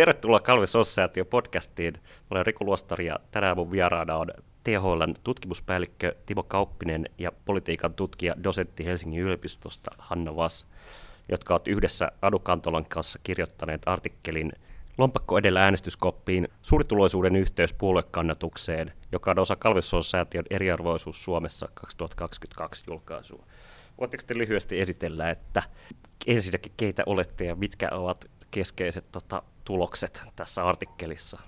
Tervetuloa Kalvi Sossaatio podcastiin. Olen Riku Luostari ja tänään mun vieraana on THLn tutkimuspäällikkö Timo Kauppinen ja politiikan tutkija dosentti Helsingin yliopistosta Hanna Vas, jotka ovat yhdessä Adu Kantolan kanssa kirjoittaneet artikkelin Lompakko edellä äänestyskoppiin suurituloisuuden yhteys puoluekannatukseen, joka on osa Kalvesson-säätiön eriarvoisuus Suomessa 2022 julkaisua. Voitteko te lyhyesti esitellä, että ensinnäkin keitä olette ja mitkä ovat keskeiset tota, tulokset tässä artikkelissa?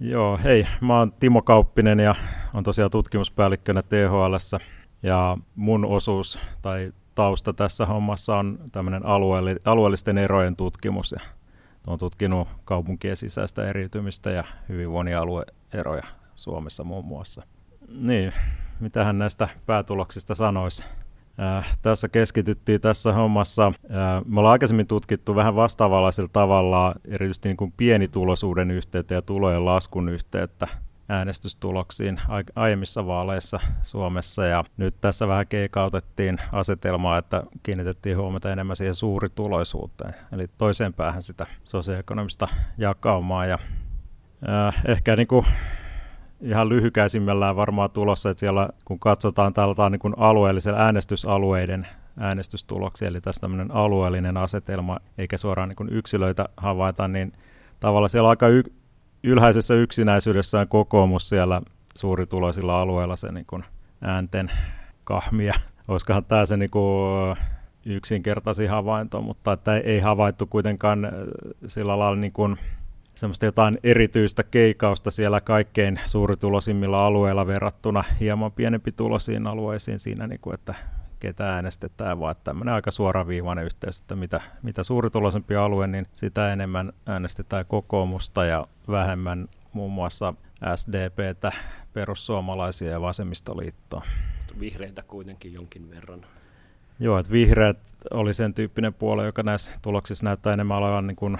Joo, hei, mä oon Timo Kauppinen ja on tosiaan tutkimuspäällikkönä THL. Ja mun osuus tai tausta tässä hommassa on tämmöinen alueelli, alueellisten erojen tutkimus. Ja olen tutkinut kaupunkien sisäistä eriytymistä ja hyvinvoinnialueeroja Suomessa muun muassa. Niin, mitähän näistä päätuloksista sanoisi? Äh, tässä keskityttiin tässä hommassa. Äh, me ollaan aikaisemmin tutkittu vähän vastaavanlaisella tavalla erityisesti niin kuin pienituloisuuden yhteyttä ja tulojen laskun yhteyttä äänestystuloksiin aiemmissa vaaleissa Suomessa. Ja nyt tässä vähän keikautettiin asetelmaa, että kiinnitettiin huomiota enemmän siihen suurituloisuuteen, eli toiseen päähän sitä sosioekonomista jakaumaa. Ja, äh, ehkä niin kuin ihan lyhykäisimmillään varmaan tulossa, että siellä kun katsotaan täältä niin kuin alueellisen äänestysalueiden äänestystuloksia, eli tässä tämmöinen alueellinen asetelma, eikä suoraan niin yksilöitä havaita, niin tavallaan siellä aika y- ylhäisessä yksinäisyydessään kokoomus siellä suurituloisilla alueilla se niin äänten kahmia. Olisikohan tämä se niin kuin yksinkertaisin havainto, mutta että ei havaittu kuitenkaan sillä lailla niin kuin semmoista jotain erityistä keikausta siellä kaikkein suurituloisimmilla alueilla verrattuna hieman pienempi tulosiin alueisiin siinä, niin kuin, että ketä äänestetään, vaan tämmöinen aika suoraviivainen yhteys, että mitä, mitä suurituloisempi alue, niin sitä enemmän äänestetään kokoomusta ja vähemmän muun muassa SDPtä, perussuomalaisia ja vasemmistoliittoa. Vihreitä kuitenkin jonkin verran. Joo, että vihreät oli sen tyyppinen puolue, joka näissä tuloksissa näyttää enemmän olevan niin kuin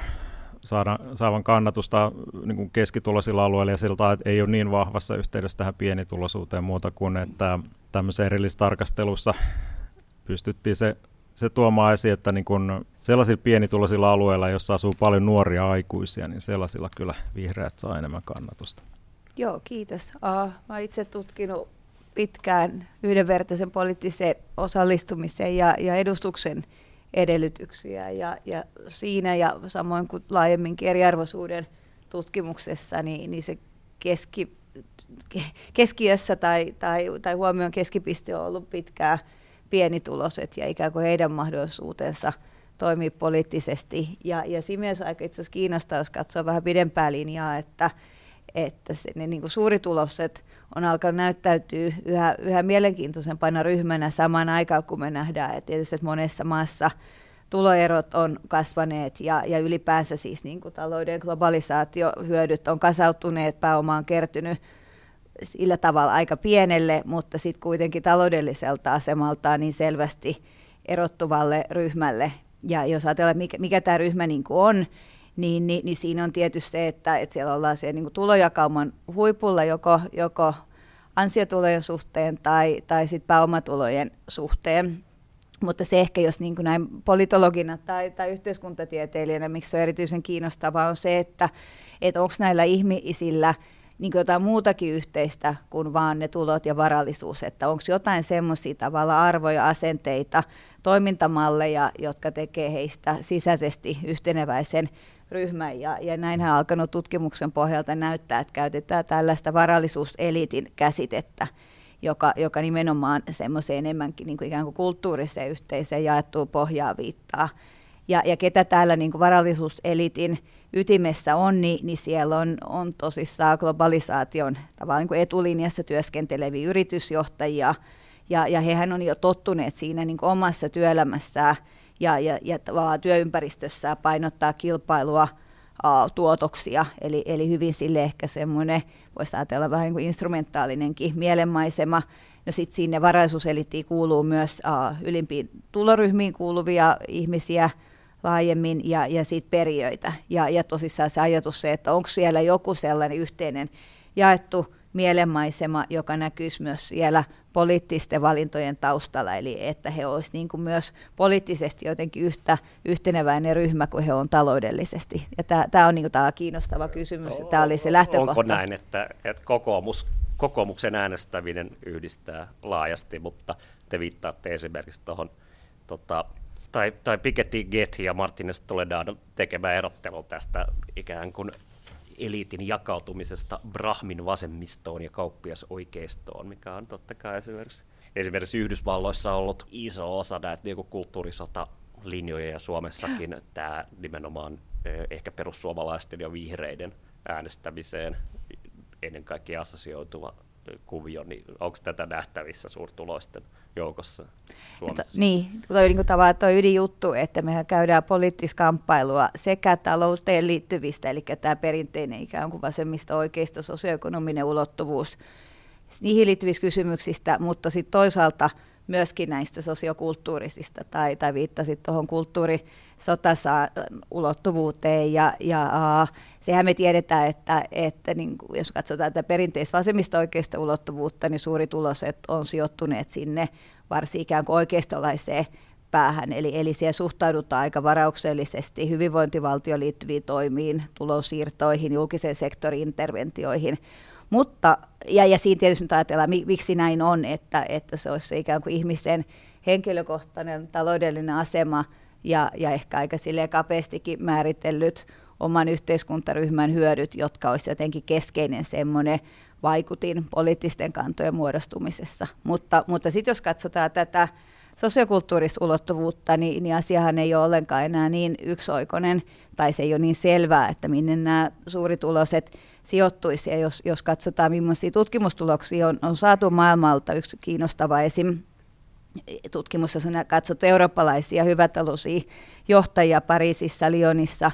saada, saavan kannatusta niin kuin keskituloisilla alueilla ja siltä, että ei ole niin vahvassa yhteydessä tähän pienituloisuuteen muuta kuin, että tämmöisessä erillistarkastelussa pystyttiin se, se tuomaan esiin, että niin kun sellaisilla pienituloisilla alueilla, jossa asuu paljon nuoria aikuisia, niin sellaisilla kyllä vihreät saa enemmän kannatusta. Joo, kiitos. Uh, mä itse tutkinut pitkään yhdenvertaisen poliittisen osallistumisen ja, ja edustuksen edellytyksiä. Ja, ja siinä ja samoin kuin laajemminkin eriarvoisuuden tutkimuksessa, niin, niin se keski, keskiössä tai, tai, tai huomion keskipiste on ollut pitkään pienituloiset ja ikään kuin heidän mahdollisuutensa toimia poliittisesti. Ja, ja siinä mielessä aika itse asiassa kiinnostaa, jos katsoo vähän pidempää linjaa, että, että se, ne niin kuin suurituloiset on alkanut näyttäytyä yhä, yhä mielenkiintoisempana ryhmänä samaan aikaan, kun me nähdään, että tietysti että monessa maassa tuloerot on kasvaneet ja, ja ylipäänsä siis niin kuin talouden globalisaatiohyödyt on kasautuneet, pääoma on kertynyt sillä tavalla aika pienelle, mutta sitten kuitenkin taloudelliselta asemaltaan niin selvästi erottuvalle ryhmälle. Ja jos ajatellaan, mikä, mikä tämä ryhmä niin kuin on, niin, niin, niin siinä on tietysti se, että, että siellä ollaan siellä niin kuin tulojakauman huipulla joko, joko ansiotulojen suhteen tai, tai sit pääomatulojen suhteen. Mutta se ehkä, jos niin kuin näin politologina tai, tai yhteiskuntatieteilijänä, miksi se on erityisen kiinnostavaa, on se, että, että onko näillä ihmisillä niin jotain muutakin yhteistä kuin vaan ne tulot ja varallisuus, että onko jotain semmoisia tavalla arvoja, asenteita, toimintamalleja, jotka tekee heistä sisäisesti yhteneväisen ryhmän ja, ja näinhän alkanut tutkimuksen pohjalta näyttää, että käytetään tällaista varallisuuseliitin käsitettä, joka, joka nimenomaan semmoiseen enemmänkin niin kuin ikään kuin kulttuuriseen yhteiseen jaettuun pohjaa viittaa. Ja, ja ketä täällä niin kuin varallisuuselitin ytimessä on, niin, niin siellä on, on tosissaan globalisaation tavallaan niin kuin etulinjassa työskenteleviä yritysjohtajia, ja, ja hehän on jo tottuneet siinä niin kuin omassa työelämässään ja, ja, ja tavallaan työympäristössä painottaa kilpailua tuotoksia, eli, eli hyvin sille ehkä semmoinen, voisi ajatella vähän niin kuin instrumentaalinenkin mielenmaisema. No sitten sinne varaisuuselittiin kuuluu myös uh, ylimpiin tuloryhmiin kuuluvia ihmisiä laajemmin ja, ja sitten perijöitä. Ja, ja tosissaan se ajatus se, että onko siellä joku sellainen yhteinen jaettu mielenmaisema, joka näkyisi myös siellä poliittisten valintojen taustalla, eli että he olisivat niin kuin myös poliittisesti jotenkin yhtä yhteneväinen ryhmä kuin he on taloudellisesti. Ja tämä, tämä on niin kuin tämä kiinnostava kysymys, ja tämä oli se lähtökohta. Onko näin, että, että kokoomus, kokoomuksen äänestäminen yhdistää laajasti, mutta te viittaatte esimerkiksi tuohon tota, tai, tai Piketty Getty ja Martinez Toledano tekemään erottelu tästä ikään kuin eliitin jakautumisesta Brahmin vasemmistoon ja kauppias oikeistoon, mikä on totta kai esimerkiksi, esimerkiksi Yhdysvalloissa ollut iso osa näitä niin kulttuurisota linjoja ja Suomessakin tämä nimenomaan eh, ehkä perussuomalaisten ja vihreiden äänestämiseen ennen kaikkea assosioituva kuvio, niin onko tätä nähtävissä suurtuloisten joukossa Suomessa? Että, niin, toi, niin tavallaan tuo ydinjuttu, että mehän käydään poliittista kamppailua sekä talouteen liittyvistä, eli tämä perinteinen ikään kuin vasemmista oikeisto sosioekonominen ulottuvuus, niihin liittyvistä kysymyksistä, mutta sitten toisaalta myöskin näistä sosiokulttuurisista, tai, tai viittasit tuohon kulttuuri sotasaan ulottuvuuteen. Ja, ja uh, sehän me tiedetään, että, että niin kuin, jos katsotaan tätä perinteistä vasemmista oikeista ulottuvuutta, niin suurituloiset on sijoittuneet sinne varsin ikään kuin oikeistolaiseen päähän. Eli, eli siellä suhtaudutaan aika varauksellisesti hyvinvointivaltioon liittyviin toimiin, tulonsiirtoihin, julkisen sektorin interventioihin. Mutta, ja, ja siinä tietysti nyt ajatellaan, miksi näin on, että, että se olisi ikään kuin ihmisen henkilökohtainen taloudellinen asema – ja, ja ehkä aika kapeastikin määritellyt oman yhteiskuntaryhmän hyödyt, jotka olisi jotenkin keskeinen semmoinen vaikutin poliittisten kantojen muodostumisessa. Mutta, mutta sitten jos katsotaan tätä sosiokulttuurista ulottuvuutta, niin, niin asiahan ei ole ollenkaan enää niin yksioikoinen, tai se ei ole niin selvää, että minne nämä suurituloiset sijoittuisi. Ja jos, jos katsotaan, millaisia tutkimustuloksia on, on saatu maailmalta, yksi kiinnostava esim tutkimus, jossa on katsottu eurooppalaisia hyvätalousia johtajia Pariisissa, Lyonissa,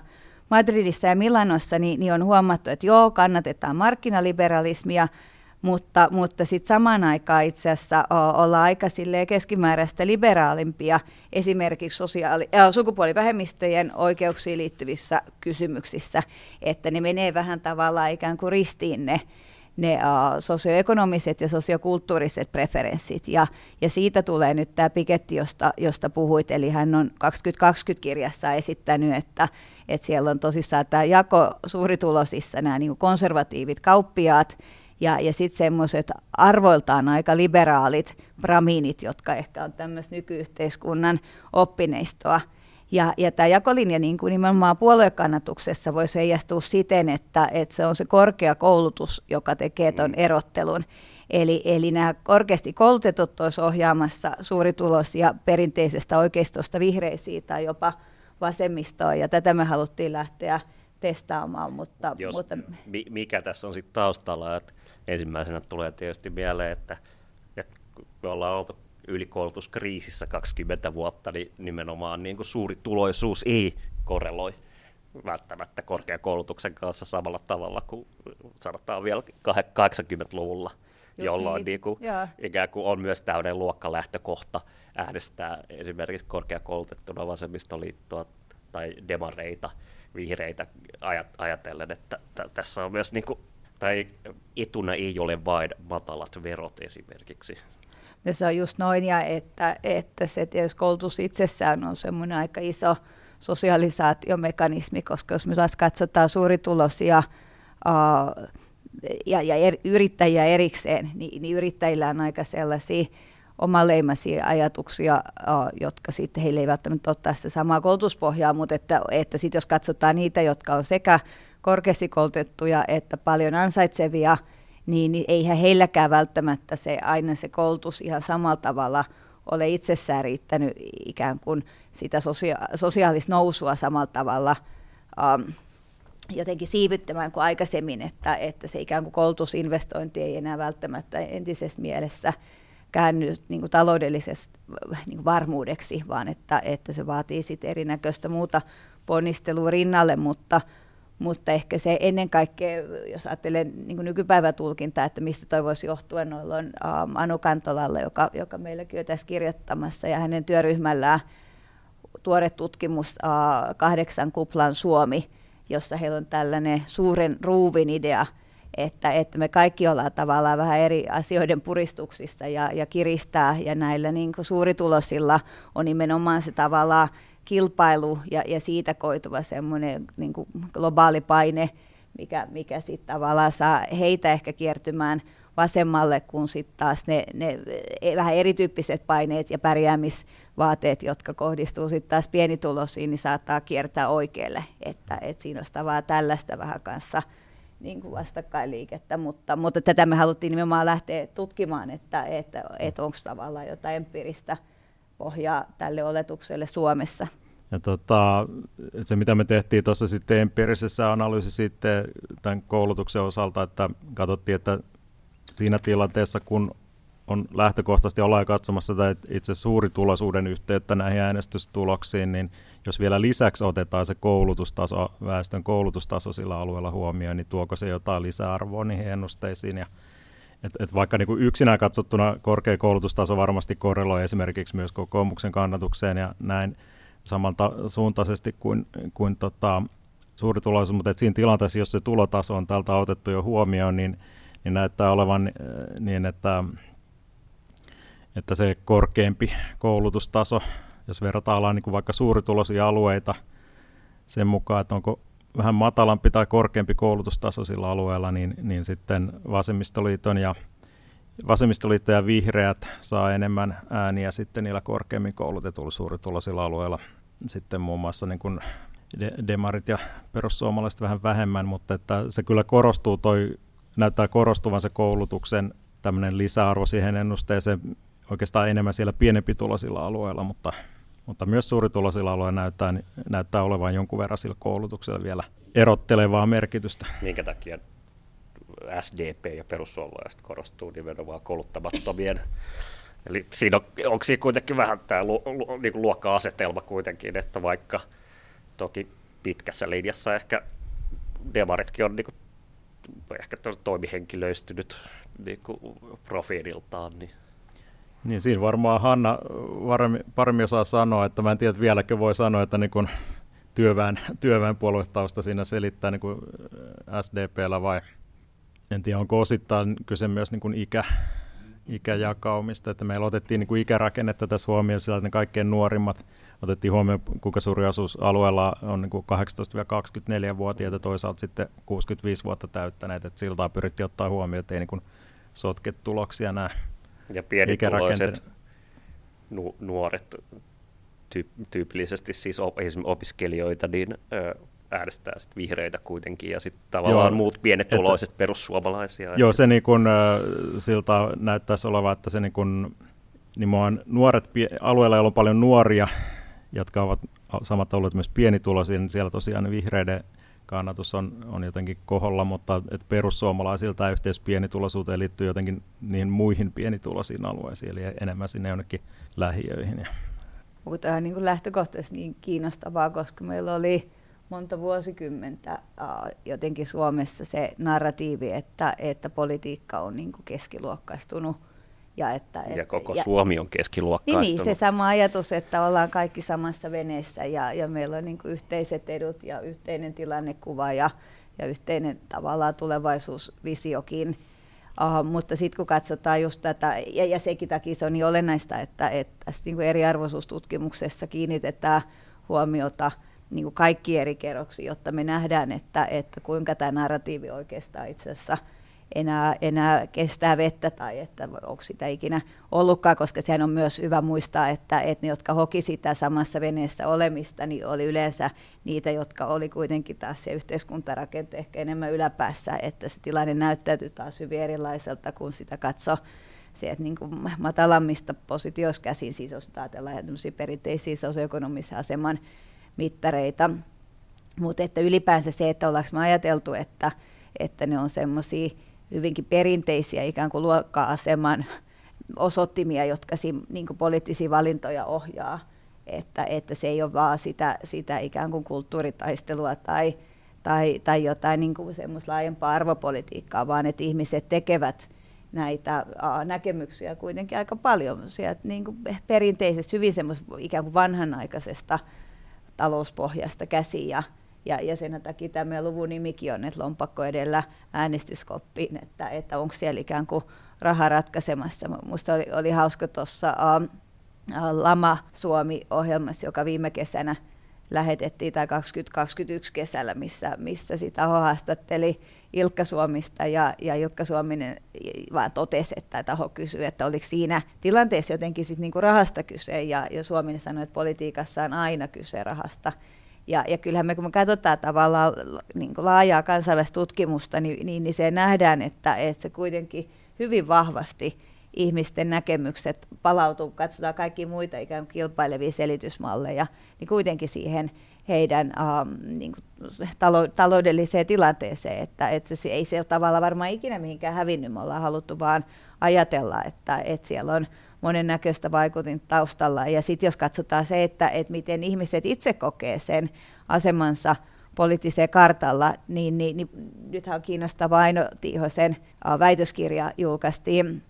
Madridissa ja Milanossa, niin, niin on huomattu, että joo, kannatetaan markkinaliberalismia, mutta, mutta sitten samaan aikaan itse asiassa ollaan aika keskimääräistä liberaalimpia esimerkiksi sosiaali- äh, sukupuolivähemmistöjen oikeuksiin liittyvissä kysymyksissä, että ne menee vähän tavallaan ikään kuin ristiin ne ne sosioekonomiset ja sosiokulttuuriset preferenssit. Ja, ja siitä tulee nyt tämä Piketti, josta, josta puhuit, eli hän on 2020-kirjassa esittänyt, että, että siellä on tosissaan tämä jako suuritulosissa, nämä niin konservatiivit kauppiaat, ja, ja sitten semmoiset arvoiltaan aika liberaalit bramiinit, jotka ehkä on tämmöistä nykyyhteiskunnan oppineistoa. Ja, ja tämä jakolinja niin kuin nimenomaan puoluekannatuksessa voisi heijastua siten, että, että se on se korkea koulutus, joka tekee tuon mm. erottelun. Eli, eli nämä korkeasti koulutetut olisi ohjaamassa suuritulosia perinteisestä oikeistosta vihreisiin tai jopa vasemmistoon, ja tätä me haluttiin lähteä testaamaan. Mutta, Jos, mutta... Mikä tässä on sitten taustalla, että ensimmäisenä tulee tietysti mieleen, että, että me ollaan oltu ylikoulutuskriisissä 20 vuotta, niin nimenomaan niin kuin suuri tuloisuus ei korreloi välttämättä korkeakoulutuksen kanssa samalla tavalla kuin sanotaan vielä 80-luvulla, Just jolloin niin. Niin kuin, ikään kuin on myös täyden luokkalähtökohta äänestää esimerkiksi korkeakoulutettuna vasemmistoliittoa tai demareita, vihreitä ajat, ajatellen, että t- tässä on myös niin kuin, tai etuna ei ole vain matalat verot esimerkiksi. Ja se on just noin, ja että, että se tietysti koulutus itsessään on semmoinen aika iso sosialisaatiomekanismi, koska jos me taas katsotaan suuritulosia uh, ja, ja er, yrittäjiä erikseen, niin, niin yrittäjillä on aika sellaisia omaleimaisia ajatuksia, jotka sitten heille ei välttämättä ole tässä samaa koulutuspohjaa, mutta että, että sitten jos katsotaan niitä, jotka on sekä korkeasti koulutettuja että paljon ansaitsevia, niin, eihän heilläkään välttämättä se aina se koulutus ihan samalla tavalla ole itsessään riittänyt ikään kuin sitä sosia- sosiaalista nousua samalla tavalla um, jotenkin siivyttämään kuin aikaisemmin, että, että se ikään kuin koulutusinvestointi ei enää välttämättä entisessä mielessä käänny niin kuin taloudellisessa niin kuin varmuudeksi, vaan että, että se vaatii sitten erinäköistä muuta ponnistelua rinnalle, mutta, mutta ehkä se ennen kaikkea, jos ajattelee niin nykypäivätulkintaa, että mistä toi voisi johtua, noilla on um, Anu Kantolalle, joka, joka meilläkin on tässä kirjoittamassa, ja hänen työryhmällään tuore tutkimus uh, Kahdeksan kuplan Suomi, jossa heillä on tällainen suuren ruuvin idea, että, että me kaikki ollaan tavallaan vähän eri asioiden puristuksissa ja, ja kiristää, ja näillä niin suuritulosilla on nimenomaan se tavallaan kilpailu ja, ja siitä koituva semmoinen niin kuin globaali paine, mikä, mikä sitten tavallaan saa heitä ehkä kiertymään vasemmalle, kun sitten taas ne, ne e, vähän erityyppiset paineet ja pärjäämisvaateet, jotka kohdistuu sitten taas pienituloisiin, niin saattaa kiertää oikealle. Että, että siinä olisi tavallaan tällaista vähän kanssa niin kuin vastakkainliikettä, mutta, mutta tätä me haluttiin nimenomaan lähteä tutkimaan, että, että, että onko tavallaan jotain empiiristä pohjaa tälle oletukselle Suomessa. Ja tota, se, mitä me tehtiin tuossa sitten empiirisessä analyysi sitten tämän koulutuksen osalta, että katsottiin, että siinä tilanteessa, kun on lähtökohtaisesti ollaan katsomassa tätä itse suurituloisuuden yhteyttä näihin äänestystuloksiin, niin jos vielä lisäksi otetaan se koulutustaso, väestön koulutustaso sillä alueella huomioon, niin tuoko se jotain lisäarvoa niihin ennusteisiin. Ja et, et vaikka niin kuin yksinään katsottuna korkea koulutustaso varmasti korreloi esimerkiksi myös kokoomuksen kannatukseen ja näin samalta suuntaisesti kuin, kuin tota, suurituloisuus, mutta et siinä tilanteessa, jos se tulotaso on tältä otettu jo huomioon, niin, niin näyttää olevan äh, niin, että, että se korkeampi koulutustaso, jos verrataan niin kuin vaikka suurituloisia alueita sen mukaan, että onko vähän matalampi tai korkeampi koulutustaso sillä alueella, niin, niin sitten vasemmistoliiton ja Vasemmistoliitto ja vihreät saa enemmän ääniä sitten niillä korkeammin koulutetuilla suurituloisilla alueilla. Sitten muun muassa niin kuin de- demarit ja perussuomalaiset vähän vähemmän, mutta että se kyllä korostuu, toi, näyttää korostuvan se koulutuksen tämmöinen lisäarvo siihen ennusteeseen oikeastaan enemmän siellä pienempituloisilla alueilla, mutta, mutta myös suurituloisilla alueilla näyttää, näyttää olevan jonkun verran sillä koulutuksella vielä erottelevaa merkitystä. Minkä takia SDP ja perussuomalaiset korostuu nimenomaan kouluttamattomien. Eli siinä on, onko siinä kuitenkin vähän tämä lu, lu, niin luokka-asetelma kuitenkin, että vaikka toki pitkässä linjassa ehkä demaritkin on niin kuin, ehkä toimihenkilöistynyt niin kuin profiililtaan, niin niin siinä varmaan Hanna paremmin osaa sanoa, että mä en tiedä vieläkö voi sanoa, että niin kun työväen, työväen puoluetausta siinä selittää niin kuin SDPllä vai en tiedä, onko osittain kyse myös niin kuin ikä, ikäjakaumista, että meillä otettiin niin kuin ikärakennetta tässä huomioon, sillä ne kaikkein nuorimmat otettiin huomioon, kuinka suuri osuus alueella on niin kuin 18-24-vuotiaita, toisaalta sitten 65 vuotta täyttäneet, että siltä pyrittiin ottaa huomioon, että ei niin kuin sotke tuloksia nämä Ja pienituloiset nu- nuoret, tyyp- tyypillisesti siis op- opiskelijoita, niin ö, äänestää sit vihreitä kuitenkin ja sitten tavallaan Joo, muut pienet tuloiset että, perussuomalaisia. Joo, se niin kun, siltä näyttäisi olevan, että se niin kun, niin nuoret alueilla, joilla on paljon nuoria, jotka ovat samat olleet myös pienituloisia, niin siellä tosiaan vihreiden kannatus on, on jotenkin koholla, mutta et perussuomalaisilta yhteys pienituloisuuteen liittyy jotenkin niihin muihin pienituloisiin alueisiin, eli enemmän sinne jonnekin lähiöihin. Ja. Tämä on niin lähtökohtaisesti niin kiinnostavaa, koska meillä oli monta vuosikymmentä jotenkin Suomessa se narratiivi, että, että politiikka on niin kuin keskiluokkaistunut. Ja, että, et, ja koko ja, Suomi on keskiluokkaistunut. Niin, niin, se sama ajatus, että ollaan kaikki samassa veneessä ja, ja meillä on niin kuin yhteiset edut ja yhteinen tilannekuva ja, ja yhteinen tavallaan tulevaisuusvisiokin. Uh, mutta sitten kun katsotaan just tätä, ja, ja sekin takia se on niin olennaista, että, että tässä niin kuin eriarvoisuustutkimuksessa kiinnitetään huomiota – niin kuin kaikki eri kerroksi, jotta me nähdään, että, että kuinka tämä narratiivi oikeastaan itse asiassa enää, enää kestää vettä tai että onko sitä ikinä ollutkaan, koska sehän on myös hyvä muistaa, että, että ne, jotka hoki sitä samassa veneessä olemista, niin oli yleensä niitä, jotka oli kuitenkin taas se yhteiskuntarakente ehkä enemmän yläpäässä, että se tilanne näyttäytyi taas hyvin erilaiselta, kun sitä katsoi sieltä niin kuin matalammista positioissa käsin, siis jos ajatellaan perinteisiä sosioekonomisen aseman mittareita. Mutta että ylipäänsä se, että ollaanko me ajateltu, että, että ne on semmoisia hyvinkin perinteisiä ikään kuin luokka-aseman osoittimia, jotka niin kuin poliittisia valintoja ohjaa. Että, että se ei ole vaan sitä, sitä ikään kuin kulttuuritaistelua tai, tai, tai jotain niin kuin semmoista laajempaa arvopolitiikkaa, vaan että ihmiset tekevät näitä a, näkemyksiä kuitenkin aika paljon sieltä niin kuin perinteisestä, hyvin semmoista ikään kuin vanhanaikaisesta talouspohjasta käsi ja, Ja, ja sen takia tämä meidän luvun nimikin on, että lompakko edellä äänestyskoppiin, että, että onko siellä ikään kuin raha ratkaisemassa. Minusta oli, oli hauska tuossa uh, Lama Suomi-ohjelmassa, joka viime kesänä lähetettiin, tai 2021 kesällä, missä, missä sitä haastatteli Ilkka Suomista, ja, ja Ilkka Suominen vaan totesi, että taho kysyi, että oliko siinä tilanteessa jotenkin sit niinku rahasta kyse, ja, ja Suominen sanoi, että politiikassa on aina kyse rahasta. Ja, ja kyllähän me, kun me katsotaan tavallaan niin laajaa kansainvälistä tutkimusta, niin, niin, niin se nähdään, että, että se kuitenkin hyvin vahvasti ihmisten näkemykset palautuu, katsotaan kaikki muita ikään kuin kilpailevia selitysmalleja, niin kuitenkin siihen heidän ähm, niin kuin, talo, taloudelliseen tilanteeseen, että, että se, ei se ole tavallaan varmaan ikinä mihinkään hävinnyt, me ollaan haluttu vaan ajatella, että, että siellä on monennäköistä vaikutin taustalla. Ja sitten jos katsotaan se, että, että miten ihmiset itse kokee sen asemansa poliittiseen kartalla, niin, niin, niin nythän on kiinnostava Aino Tiihosen väitöskirja julkaistiin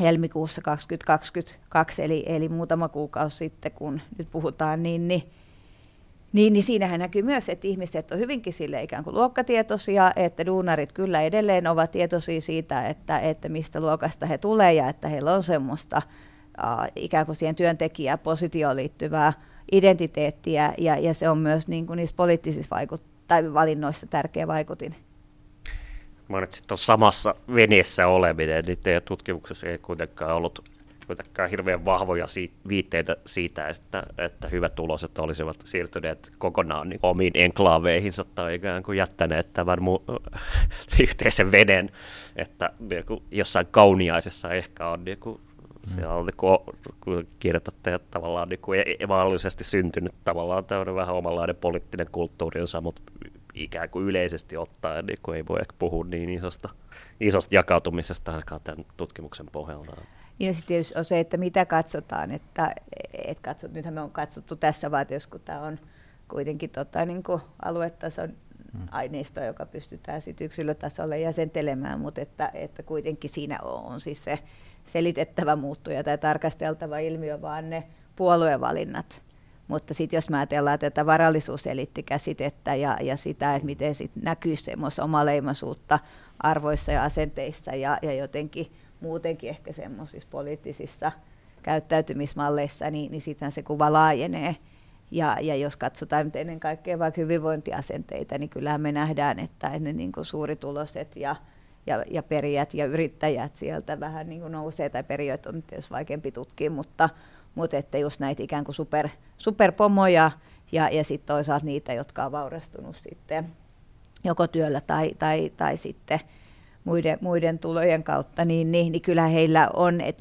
helmikuussa 2022, eli, eli muutama kuukausi sitten, kun nyt puhutaan, niin, niin, niin, niin siinähän näkyy myös, että ihmiset on hyvinkin sille ikään kuin luokkatietoisia, että duunarit kyllä edelleen ovat tietoisia siitä, että, että mistä luokasta he tulee ja että heillä on semmoista uh, ikään kuin siihen työntekijäpositioon liittyvää identiteettiä ja, ja se on myös niin kuin niissä poliittisissa vaikut- tai valinnoissa tärkeä vaikutin. Mainitsit tuossa samassa veneessä oleminen, niin teidän tutkimuksessa ei kuitenkaan ollut kuitenkaan hirveän vahvoja si- viitteitä siitä, että, että hyvät tuloset olisivat siirtyneet kokonaan niin omiin enklaaveihinsa tai ikään kuin jättäneet tämän mu- yhteisen veden, että niin kuin jossain kauniaisessa ehkä on niin kuin, siellä on, niin että tavallaan niin kuin e-, syntynyt tavallaan tämmöinen vähän omanlainen poliittinen kulttuurinsa, mutta ikään kuin yleisesti ottaen, niin kuin ei voi ehkä puhua niin isosta, isosta jakautumisesta ainakaan tämän tutkimuksen pohjalta. Ja sitten tietysti on se, että mitä katsotaan, että et katsot, nythän me on katsottu tässä vaiheessa, kun tämä on kuitenkin tota, niin kuin aluetason hmm. aineisto, joka pystytään sitten yksilötasolle jäsentelemään, mutta että, että kuitenkin siinä on, on siis se selitettävä muuttuja tai tarkasteltava ilmiö, vaan ne puoluevalinnat. Mutta sitten jos mä ajatellaan tätä varallisuuseliittikäsitettä ja, ja sitä, että miten sit näkyy semmoista omaleimaisuutta arvoissa ja asenteissa ja, ja jotenkin muutenkin ehkä semmoisissa poliittisissa käyttäytymismalleissa, niin, niin sitten se kuva laajenee. Ja, ja jos katsotaan nyt ennen kaikkea vaikka hyvinvointiasenteita, niin kyllähän me nähdään, että ne niin kuin suurituloiset ja, ja, ja perijät ja yrittäjät sieltä vähän niin kuin nousee, tai perijät on tietysti vaikeampi tutkia, mutta, mutta että just näitä ikään kuin super, superpomoja ja, ja sitten toisaalta niitä, jotka on vaurastunut sitten joko työllä tai, tai, tai sitten muiden, muiden tulojen kautta, niin, niin, niin kyllä heillä on et,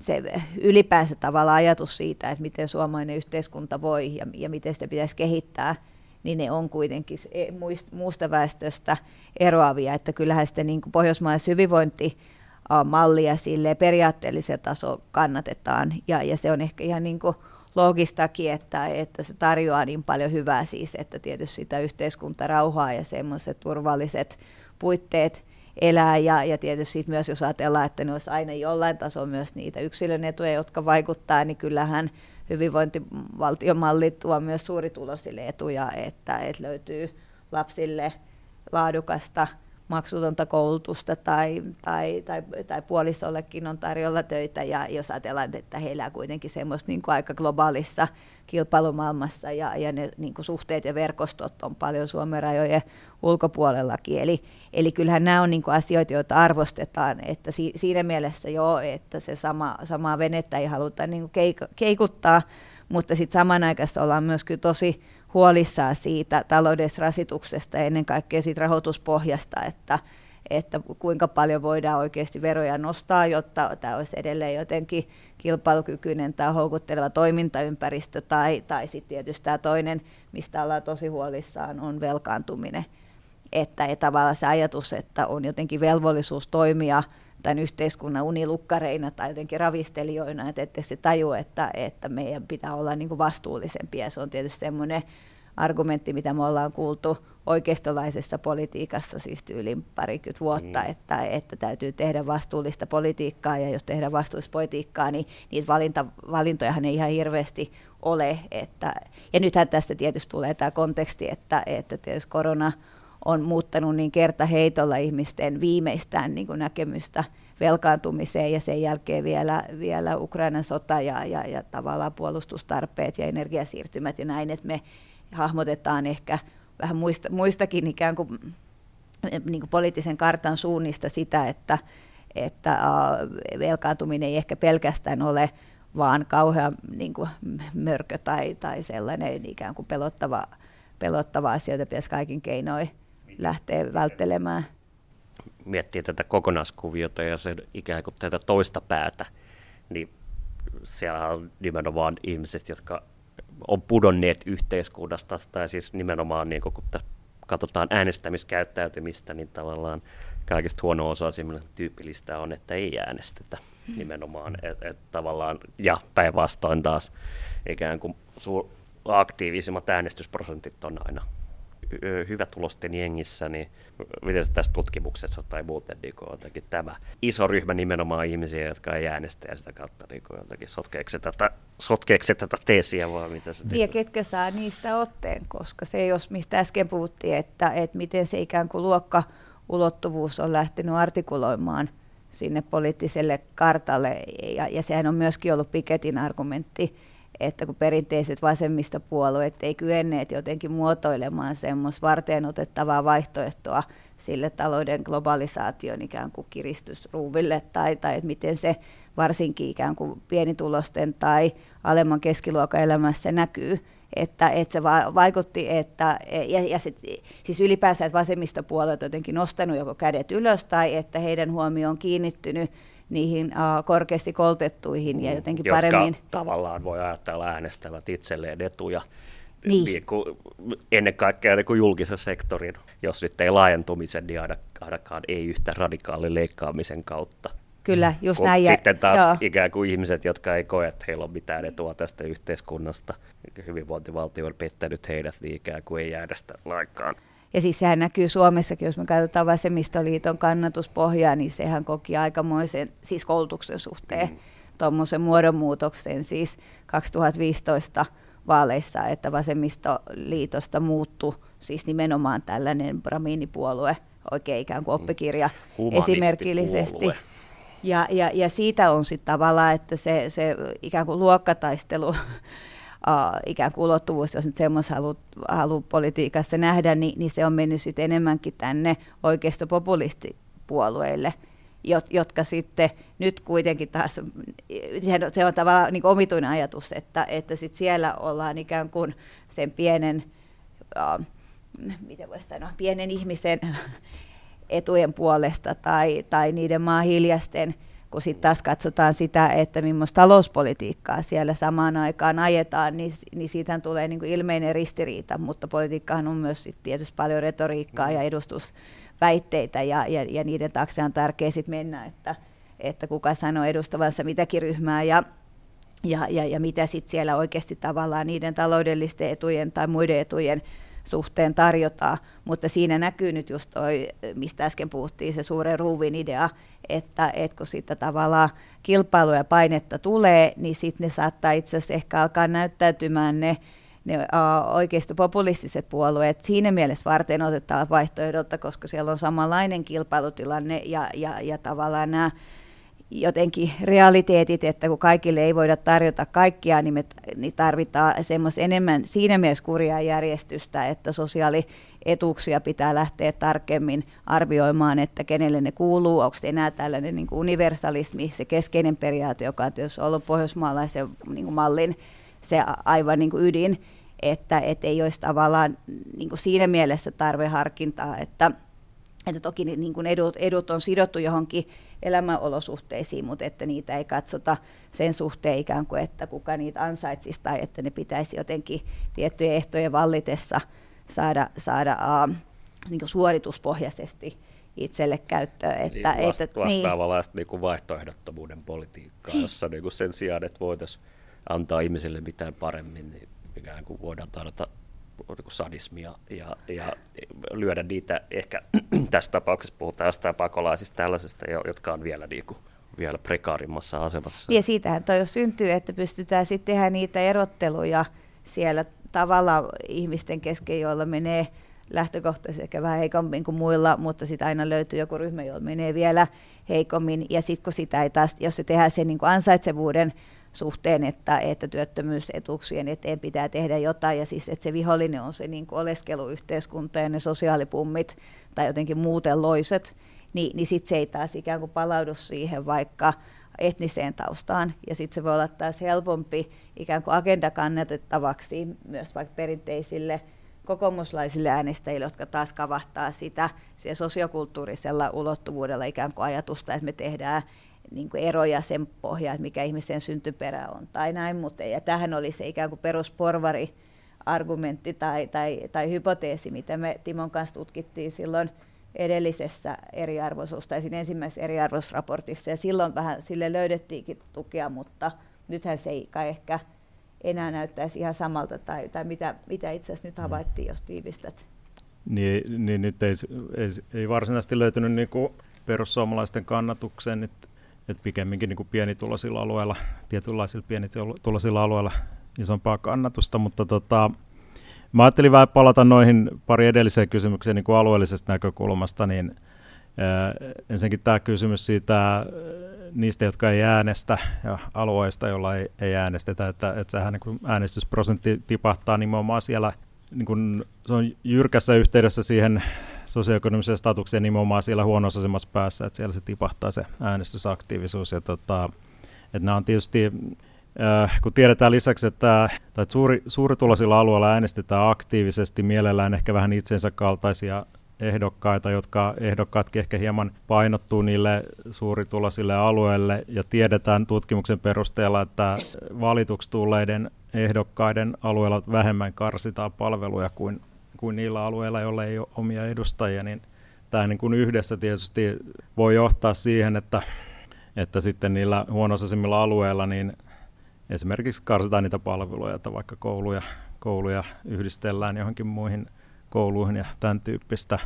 se ylipäänsä tavalla ajatus siitä, että miten suomalainen yhteiskunta voi ja, ja miten sitä pitäisi kehittää, niin ne on kuitenkin e, muusta väestöstä eroavia, että kyllähän sitten niin pohjoismaisen hyvinvointi mallia sille periaatteellisella tasolla kannatetaan. Ja, ja se on ehkä ihan niin kuin loogistakin, että, että se tarjoaa niin paljon hyvää siis, että tietysti sitä yhteiskuntarauhaa ja semmoiset turvalliset puitteet elää. Ja, ja tietysti myös jos ajatellaan, että ne olisi aina jollain tasolla myös niitä yksilön etuja, jotka vaikuttaa, niin kyllähän hyvinvointivaltiomalli tuo myös suurituloisille etuja, että, että löytyy lapsille laadukasta maksutonta koulutusta tai, tai, tai, tai puolisollekin on tarjolla töitä ja jos ajatellaan, että heillä kuitenkin semmoista niin kuin aika globaalissa kilpailumaailmassa ja, ja ne niin kuin suhteet ja verkostot on paljon Suomen rajojen ulkopuolellakin. Eli, eli kyllähän nämä on niin kuin asioita, joita arvostetaan, että si, siinä mielessä joo, että se sama, samaa venettä ei haluta niin kuin keikuttaa, mutta sitten samanaikaisesti ollaan myös tosi huolissaan siitä taloudellisesta rasituksesta ja ennen kaikkea siitä rahoituspohjasta, että, että kuinka paljon voidaan oikeasti veroja nostaa, jotta tämä olisi edelleen jotenkin kilpailukykyinen tai houkutteleva toimintaympäristö, tai, tai sitten tietysti tämä toinen, mistä ollaan tosi huolissaan, on velkaantuminen. Että et tavallaan se ajatus, että on jotenkin velvollisuus toimia tämän yhteiskunnan unilukkareina tai jotenkin ravistelijoina, että ette se taju, että, että meidän pitää olla niin vastuullisempia. Se on tietysti semmoinen argumentti, mitä me ollaan kuultu oikeistolaisessa politiikassa siis tyylin parikymmentä vuotta, mm. että, että täytyy tehdä vastuullista politiikkaa, ja jos tehdään vastuullista politiikkaa, niin niitä valinta, valintojahan ei ihan hirveästi ole. Että, ja nythän tästä tietysti tulee tämä konteksti, että, että tietysti korona on muuttanut niin kertaheitolla ihmisten viimeistään niin kuin näkemystä velkaantumiseen ja sen jälkeen vielä, vielä Ukrainan sota ja, ja, ja tavallaan puolustustarpeet ja energiasiirtymät ja näin, että me hahmotetaan ehkä vähän muista, muistakin ikään kuin, niin kuin poliittisen kartan suunnista sitä, että, että velkaantuminen ei ehkä pelkästään ole vaan kauhean niin kuin mörkö tai, tai sellainen ikään kuin pelottava, pelottava asia, jota pitäisi kaikin keinoin lähteä välttelemään. Miettii tätä kokonaiskuviota ja sen ikään kuin tätä toista päätä, niin siellä on nimenomaan ihmiset, jotka on pudonneet yhteiskunnasta, tai siis nimenomaan niin kun katsotaan äänestämiskäyttäytymistä, niin tavallaan kaikista huono-osaisimmille tyypillistä on, että ei äänestetä nimenomaan, et, et tavallaan, ja päinvastoin taas ikään kuin su- aktiivisimmat äänestysprosentit on aina hyvä tulosten jengissä, niin miten tässä tutkimuksessa tai muuten niin jotenkin tämä iso ryhmä nimenomaan ihmisiä, jotka ei äänestä ja sitä kautta niin jotenkin sotkeeko se tätä, sotkeeko se tätä teesiä vai mitä se... Niin, ja ketkä saa niistä otteen, koska se jos mistä äsken puhuttiin, että, että miten se ikään kuin luokka ulottuvuus on lähtenyt artikuloimaan sinne poliittiselle kartalle, ja, ja sehän on myöskin ollut Piketin argumentti, että kun perinteiset vasemmistopuolueet ei kyenneet jotenkin muotoilemaan semmoista varten otettavaa vaihtoehtoa sille talouden globalisaation ikään kuin kiristysruuville, tai, tai että miten se varsinkin ikään kuin pienitulosten tai alemman keskiluokan elämässä näkyy, että, että se va- vaikutti, että, ja, ja sit, siis ylipäänsä, että vasemmistopuolueet jotenkin nostanut joko kädet ylös, tai että heidän huomioon on kiinnittynyt niihin uh, korkeasti koulutettuihin ja mm, jotenkin Jotka paremmin... tavallaan voi ajatella äänestävät itselleen etuja niin. Niin kuin, ennen kaikkea niin kuin julkisen sektorin, jos nyt ei laajentumisen, niin ainakaan ei yhtä radikaali leikkaamisen kautta. Kyllä, just Kun näin. Sitten taas joo. ikään kuin ihmiset, jotka ei koe, että heillä on mitään etua tästä yhteiskunnasta, hyvinvointivaltio on pettänyt heidät, niin ikään kuin ei äänestä lainkaan. Ja siis sehän näkyy Suomessakin, jos me katsotaan vasemmistoliiton kannatuspohjaa, niin sehän koki aikamoisen, siis koulutuksen suhteen, mm. tuommoisen muodonmuutoksen siis 2015 vaaleissa, että vasemmistoliitosta muuttui siis nimenomaan tällainen bramiinipuolue, oikein ikään kuin oppikirja esimerkillisesti. Ja, ja, ja siitä on sitten tavallaan, että se, se ikään kuin luokkataistelu uh, ikään kuin ulottuvuus, jos nyt semmoista haluaa halu politiikassa nähdä, niin, niin se on mennyt sitten enemmänkin tänne oikeisto-populistipuolueille, jotka sitten nyt kuitenkin taas, se on tavallaan niin omituinen ajatus, että, että sit siellä ollaan ikään kuin sen pienen, uh, miten voisi sanoa, pienen ihmisen etujen puolesta tai, tai niiden maa hiljasten kun sitten taas katsotaan sitä, että millaista talouspolitiikkaa siellä samaan aikaan ajetaan, niin, niin siitä tulee niin kuin ilmeinen ristiriita, mutta politiikkahan on myös sit tietysti paljon retoriikkaa ja edustusväitteitä, ja, ja, ja niiden taakse on tärkeää sitten mennä, että, että kuka sanoo edustavansa mitäkin ryhmää, ja, ja, ja, ja mitä sitten siellä oikeasti tavallaan niiden taloudellisten etujen tai muiden etujen suhteen tarjotaan, mutta siinä näkyy nyt just toi, mistä äsken puhuttiin, se suuren ruuvin idea, että, että kun siitä tavallaan kilpailu ja painetta tulee, niin sitten ne saattaa itse asiassa ehkä alkaa näyttäytymään ne, ne uh, oikeisto populistiset puolueet siinä mielessä varten otetaan vaihtoehdolta, koska siellä on samanlainen kilpailutilanne ja, ja, ja tavallaan nämä jotenkin realiteetit, että kun kaikille ei voida tarjota kaikkia, niin, me, niin tarvitaan semmoista enemmän siinä mielessä kurjaa järjestystä, että sosiaalietuuksia pitää lähteä tarkemmin arvioimaan, että kenelle ne kuuluu, onko se enää tällainen niin kuin universalismi, se keskeinen periaate, joka on tietysti ollut pohjoismaalaisen niin kuin mallin se aivan niin kuin ydin, että et ei olisi tavallaan niin kuin siinä mielessä tarveharkintaa, että, että toki niin kuin edut, edut on sidottu johonkin elämänolosuhteisiin, mutta että niitä ei katsota sen suhteen ikään kuin, että kuka niitä ansaitsisi tai että ne pitäisi jotenkin tiettyjen ehtojen vallitessa saada, saada uh, niin kuin suorituspohjaisesti itselle käyttöön. Että, niin, vasta- että, vastaavanlaista niin. niin vaihtoehdottomuuden politiikkaa, jossa niin kuin sen sijaan, että voitaisiin antaa ihmisille mitään paremmin, niin ikään kuin voidaan tarjota niin sadismia ja, ja lyödä niitä ehkä tässä tapauksessa puhutaan jostain pakolaisista tällaisesta, jotka on vielä niin kuin, vielä prekaarimmassa asemassa. Ja siitähän toi syntyy, että pystytään sitten tehdä niitä erotteluja siellä tavalla ihmisten kesken, joilla menee lähtökohtaisesti ehkä vähän heikommin kuin muilla, mutta sitten aina löytyy joku ryhmä, jolla menee vielä heikommin. Ja sitten kun sitä ei taas, jos se tehdään sen niin kuin ansaitsevuuden suhteen, että, että työttömyysetuuksien eteen pitää tehdä jotain, ja siis että se vihollinen on se niin kuin oleskeluyhteiskunta ja ne sosiaalipummit tai jotenkin muuten loiset, niin, niin sitten se ei taas ikään kuin palaudu siihen vaikka etniseen taustaan, ja sitten se voi olla taas helpompi ikään kuin agenda kannatettavaksi myös vaikka perinteisille kokoomuslaisille äänestäjille, jotka taas kavahtaa sitä sosiokulttuurisella ulottuvuudella ikään kuin ajatusta, että me tehdään niin kuin eroja sen pohjaan, että mikä ihmisen syntyperä on tai näin, mutta ja tähän oli se ikään kuin perusporvari argumentti tai, tai, tai hypoteesi, mitä me Timon kanssa tutkittiin silloin edellisessä eriarvoisuus, tai siinä ensimmäisessä eriarvoisraportissa, ja silloin vähän sille löydettiinkin tukea, mutta nythän se ei kai ehkä enää näyttäisi ihan samalta, tai, tai mitä, mitä itse asiassa nyt mm. havaittiin, jos tiivistät? Niin, niin nyt ei, ei, ei varsinaisesti löytynyt niin kuin perussuomalaisten kannatukseen, että, että pikemminkin niin pienituloisilla alueilla, tietynlaisilla pienituloisilla alueilla isompaa kannatusta, mutta tota, mä ajattelin vähän palata noihin pari edelliseen kysymykseen niin alueellisesta näkökulmasta, niin ää, ensinnäkin tämä kysymys siitä niistä, jotka ei äänestä ja alueista, joilla ei, ei äänestetä, että, että sehän niin äänestysprosentti tipahtaa nimenomaan siellä, niin kuin, se on jyrkässä yhteydessä siihen sosioekonomiseen statukseen nimenomaan siellä huonossa asemassa päässä, että siellä se tipahtaa se äänestysaktiivisuus. Ja tota, että nämä on tietysti, äh, kun tiedetään lisäksi, että, että suuri, suurituloisilla alueilla äänestetään aktiivisesti, mielellään ehkä vähän itsensä kaltaisia ehdokkaita, jotka ehdokkaatkin ehkä hieman painottuu niille suurituloisille alueille, ja tiedetään tutkimuksen perusteella, että valituksi tulleiden ehdokkaiden alueella vähemmän karsitaan palveluja kuin, kuin niillä alueilla, joilla ei ole omia edustajia, niin tämä niin kuin yhdessä tietysti voi johtaa siihen, että, että sitten niillä huonosaisimmilla alueilla niin esimerkiksi karsitaan niitä palveluja, että vaikka kouluja, kouluja yhdistellään johonkin muihin kouluihin ja tämän tyyppistä,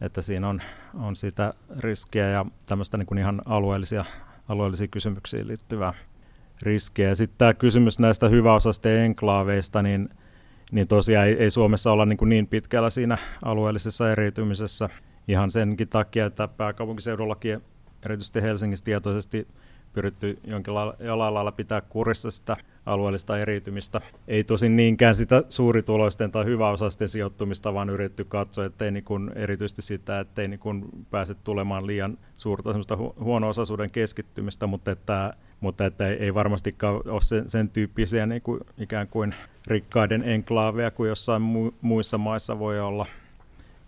että siinä on, on sitä riskiä ja tämmöistä niin kuin ihan alueellisia, alueellisia kysymyksiin liittyvää riskiä. Sitten tämä kysymys näistä hyväosasten enklaaveista, niin, niin tosiaan ei, ei Suomessa olla niin, kuin niin pitkällä siinä alueellisessa eriytymisessä ihan senkin takia, että pääkaupunkiseudullakin erityisesti Helsingissä tietoisesti pyritty jonkinlailla lailla pitää kurissa sitä alueellista eriytymistä. Ei tosin niinkään sitä suurituloisten tai hyväosaisten sijoittumista, vaan yritetty katsoa, ettei niin kuin, erityisesti sitä, ettei niin kuin pääse tulemaan liian suurta hu- huono-osaisuuden keskittymistä, mutta että mutta että ei, ei varmastikaan ole sen, sen tyyppisiä niin kuin, ikään kuin rikkaiden enklaaveja kuin jossain mu- muissa maissa voi olla.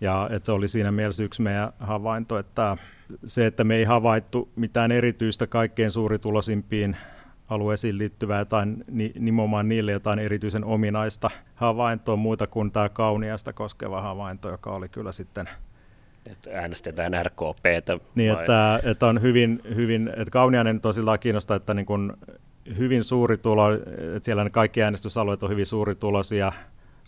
Ja että se oli siinä mielessä yksi meidän havainto, että se, että me ei havaittu mitään erityistä kaikkein suurituloisimpiin alueisiin liittyvää tai nimenomaan niille jotain erityisen ominaista havaintoa muuta kuin tämä kauniasta koskeva havainto, joka oli kyllä sitten että äänestetään RKPtä. Niin, että, että, on hyvin, hyvin että Kauniainen tosiaan kiinnostaa, että niin kuin hyvin suuri tulo, että siellä ne kaikki äänestysalueet on hyvin suurituloisia,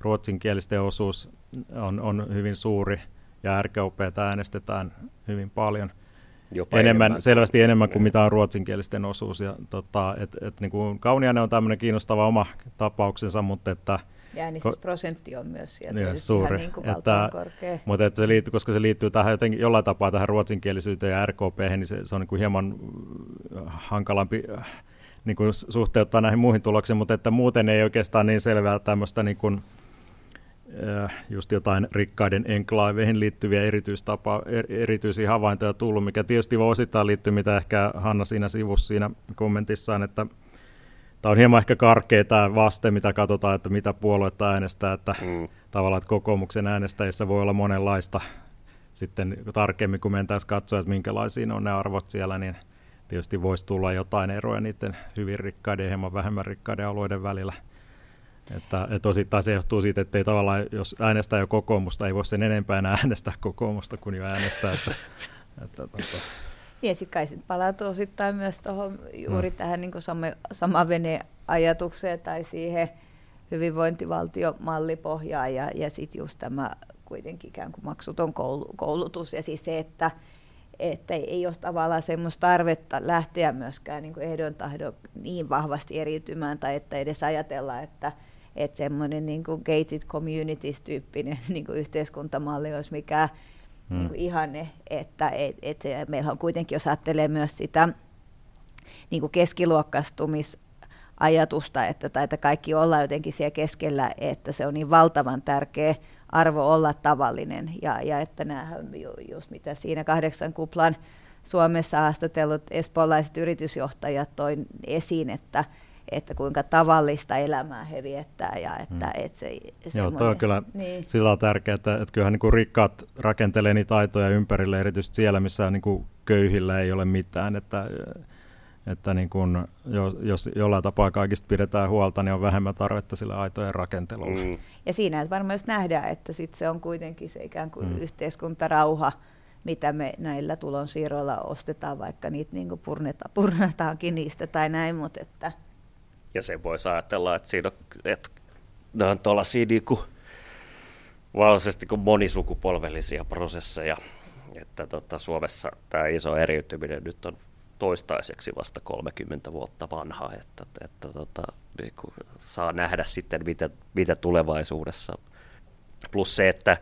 ruotsinkielisten osuus on, on hyvin suuri ja RKPtä äänestetään hyvin paljon – Jopa enemmän, enemmän, selvästi enemmän kuin mitä on ruotsinkielisten osuus. Ja, tota, et, et, niin kuin Kauniainen on tämmöinen kiinnostava oma tapauksensa, mutta että ja äänestysprosentti on myös sieltä niin, suuri. Niin kuin että, korkea. Mutta että se liittyy, koska se liittyy tähän jotenkin jollain tapaa tähän ruotsinkielisyyteen ja RKP, niin se, se on niin kuin hieman hankalampi niin kuin suhteuttaa näihin muihin tuloksiin, mutta että muuten ei oikeastaan niin selvää tämmöistä niin kuin, Äh, just jotain rikkaiden enklaaveihin liittyviä erityistapa, er, erityisiä havaintoja tullut, mikä tietysti voi osittain liittyä, mitä ehkä Hanna siinä sivussa siinä kommentissaan, että tämä on hieman ehkä karkea tämä vaste, mitä katsotaan, että mitä puoluetta äänestää, että mm. tavallaan että kokoomuksen äänestäjissä voi olla monenlaista sitten tarkemmin, kun mentäisiin katsoa, että minkälaisia on ne arvot siellä, niin tietysti voisi tulla jotain eroja niiden hyvin rikkaiden ja hieman vähemmän rikkaiden alueiden välillä. Että, että osittain se johtuu siitä, että ei tavallaan, jos äänestää jo kokoomusta, ei voi sen enempää enää äänestää kokoomusta kuin jo äänestää. Että, että, tota. Ja sitten kai sit palautuu osittain myös tuohon juuri mm. tähän niin sama, sama vene ajatukseen tai siihen hyvinvointivaltiomallipohjaa ja, ja sitten just tämä kuitenkin ikään kuin maksuton koulutus ja siis se, että että ei ole tavallaan semmoista tarvetta lähteä myöskään niin kuin ehdon tahdon niin vahvasti eriytymään tai että edes ajatella, että, että semmoinen niin kuin gated communities-tyyppinen niin kuin yhteiskuntamalli olisi mikään hmm. niin ihanne, että et, et meillä on kuitenkin, jos ajattelee myös sitä niin kuin keskiluokkastumisajatusta, että, tai että kaikki ollaan jotenkin siellä keskellä, että se on niin valtavan tärkeä arvo olla tavallinen. Ja, ja että näähän, just mitä siinä kahdeksan kuplan Suomessa haastatellut espoolaiset yritysjohtajat toin esiin, että, että kuinka tavallista elämää he viettää. Ja että, mm. et se, Joo, toi on kyllä niin. sillä on tärkeää, että, että kyllähän niin kuin rikkaat rakentelee niitä taitoja ympärille, erityisesti siellä, missä niin kuin köyhillä ei ole mitään. Että, että niin kun, jos jollain tapaa kaikista pidetään huolta, niin on vähemmän tarvetta sille aitojen rakentelulle. Mm. Ja siinä että varmaan just nähdään, että sit se on kuitenkin se ikään kuin mm. yhteiskuntarauha, mitä me näillä tulonsiirroilla ostetaan, vaikka niitä niin purneta, purnetaankin niistä tai näin. Mutta että... Ja se voi ajatella, että siinä on, että ne on tuollaisia niin kuin, kuin monisukupolvellisia prosesseja, että tota, Suomessa tämä iso eriytyminen nyt on toistaiseksi vasta 30 vuotta vanha, että, että tota, niin kuin saa nähdä sitten, mitä, mitä tulevaisuudessa. Plus se, että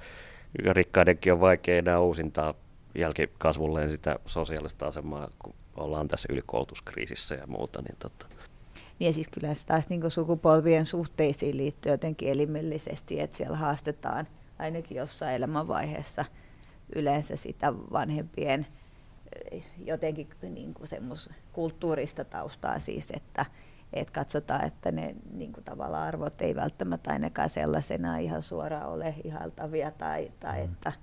rikkaidenkin on vaikea enää uusintaa jälkikasvulleen sitä sosiaalista asemaa, kun ollaan tässä ylikoulutuskriisissä ja muuta. Niin tota. Niin siis kyllä se taas niin sukupolvien suhteisiin liittyy jotenkin elimellisesti, että siellä haastetaan ainakin jossain elämänvaiheessa yleensä sitä vanhempien – jotenkin niin kuin kulttuurista taustaa siis, että, että katsotaan, että ne niin kuin tavallaan arvot ei välttämättä ainakaan sellaisena ihan suoraan ole ihaltavia tai, tai mm. että,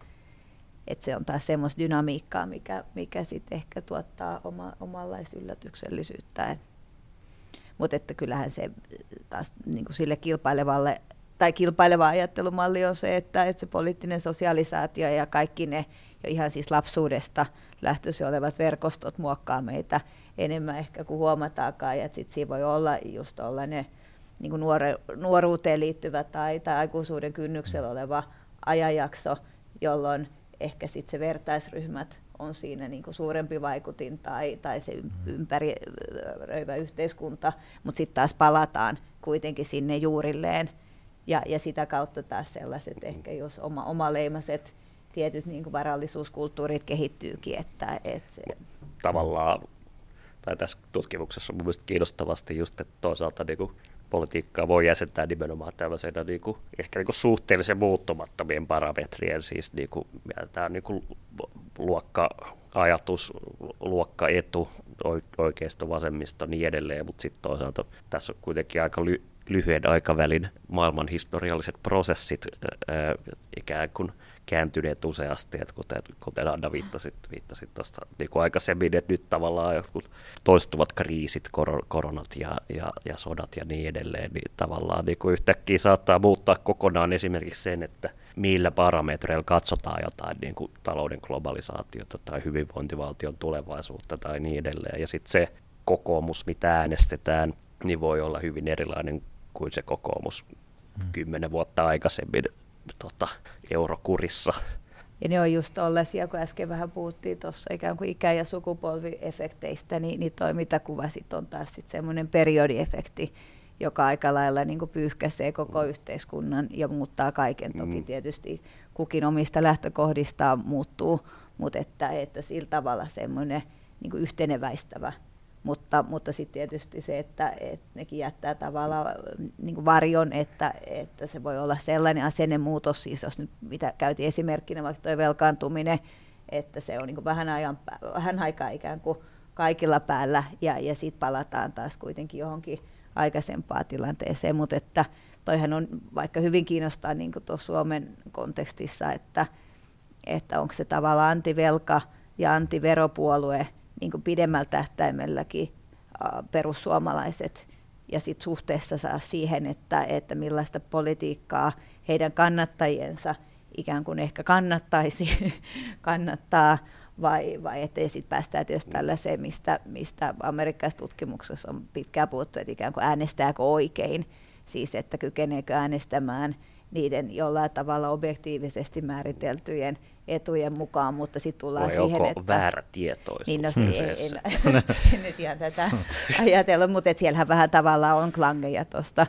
että se on taas semmoista dynamiikkaa, mikä, mikä sitten ehkä tuottaa oma, omanlaista yllätyksellisyyttä. Mutta että kyllähän se taas niin kuin sille kilpailevalle tai kilpaileva ajattelumalli on se, että, että se poliittinen sosialisaatio ja kaikki ne jo ihan siis lapsuudesta lähtöisin olevat verkostot muokkaa meitä enemmän ehkä kuin huomataankaan. Ja sitten siinä voi olla just olla ne niin kuin nuore, nuoruuteen liittyvä tai, tai aikuisuuden kynnyksellä oleva ajanjakso, jolloin ehkä sitten se vertaisryhmät on siinä niin kuin suurempi vaikutin tai, tai se ympäröivä yhteiskunta, mutta sitten taas palataan kuitenkin sinne juurilleen. Ja, ja sitä kautta taas sellaiset ehkä jos oma, omaleimaset tietyt niin kuin varallisuuskulttuurit kehittyykin. Että, et se... Tavallaan, tai tässä tutkimuksessa on mielestäni kiinnostavasti just, että toisaalta niin kuin politiikkaa voi jäsentää nimenomaan tällaisena niin kuin, ehkä niin kuin suhteellisen muuttumattomien parametrien, siis niin kuin, tämä niin kuin luokka-ajatus, luokka-etu, oikeisto, vasemmisto niin edelleen, mutta sitten toisaalta tässä on kuitenkin aika ly- lyhyen aikavälin maailman historialliset prosessit ää, ikään kuin kääntyneet useasti, että kuten, kuten Anna viittasit, viittasit tuosta niin kuin aikaisemmin, että nyt tavallaan jotkut toistuvat kriisit, koronat ja, ja, ja sodat ja niin edelleen, niin tavallaan niin kuin yhtäkkiä saattaa muuttaa kokonaan esimerkiksi sen, että millä parametreilla katsotaan jotain niin kuin talouden globalisaatiota tai hyvinvointivaltion tulevaisuutta tai niin edelleen. Ja sitten se kokoomus, mitä äänestetään, niin voi olla hyvin erilainen kuin se kokoomus hmm. kymmenen vuotta aikaisemmin tota, eurokurissa. Ja ne on just tollaisia, kun äsken vähän puhuttiin tuossa ikään kuin ikä- ja sukupolviefekteistä, niin, niin toi mitä kuvasit on taas sitten semmoinen periodiefekti, joka aika lailla niin kuin pyyhkäisee koko yhteiskunnan ja muuttaa kaiken. Toki mm. tietysti kukin omista lähtökohdistaan muuttuu, mutta että, että sillä tavalla semmoinen niin kuin yhteneväistävä mutta, mutta sitten tietysti se, että, että nekin jättää tavallaan niin kuin varjon, että, että se voi olla sellainen asennemuutos, siis jos nyt mitä käytiin esimerkkinä vaikka tuo velkaantuminen, että se on niin kuin vähän, ajan, vähän aikaa ikään kuin kaikilla päällä ja, ja sitten palataan taas kuitenkin johonkin aikaisempaan tilanteeseen, mutta että toihan on vaikka hyvin kiinnostaa niin tuossa Suomen kontekstissa, että, että onko se tavallaan antivelka ja antiveropuolue – niin kuin pidemmällä tähtäimelläkin perussuomalaiset ja sit suhteessa saa siihen, että, että millaista politiikkaa heidän kannattajiensa ikään kuin ehkä kannattaisi kannattaa, vai, vai ettei sitten päästään tietysti tällaiseen, mistä, mistä amerikkalaisessa tutkimuksessa on pitkään puhuttu, että ikään kuin äänestääkö oikein siis että kykeneekö äänestämään niiden jollain tavalla objektiivisesti määriteltyjen etujen mukaan, mutta sitten tullaan Vai siihen, että... väärä tietoisuus Niin, no, se, en, kyseessä? en, en nyt ihan tätä ajatellut, mutta et siellähän vähän tavallaan on klangeja tuosta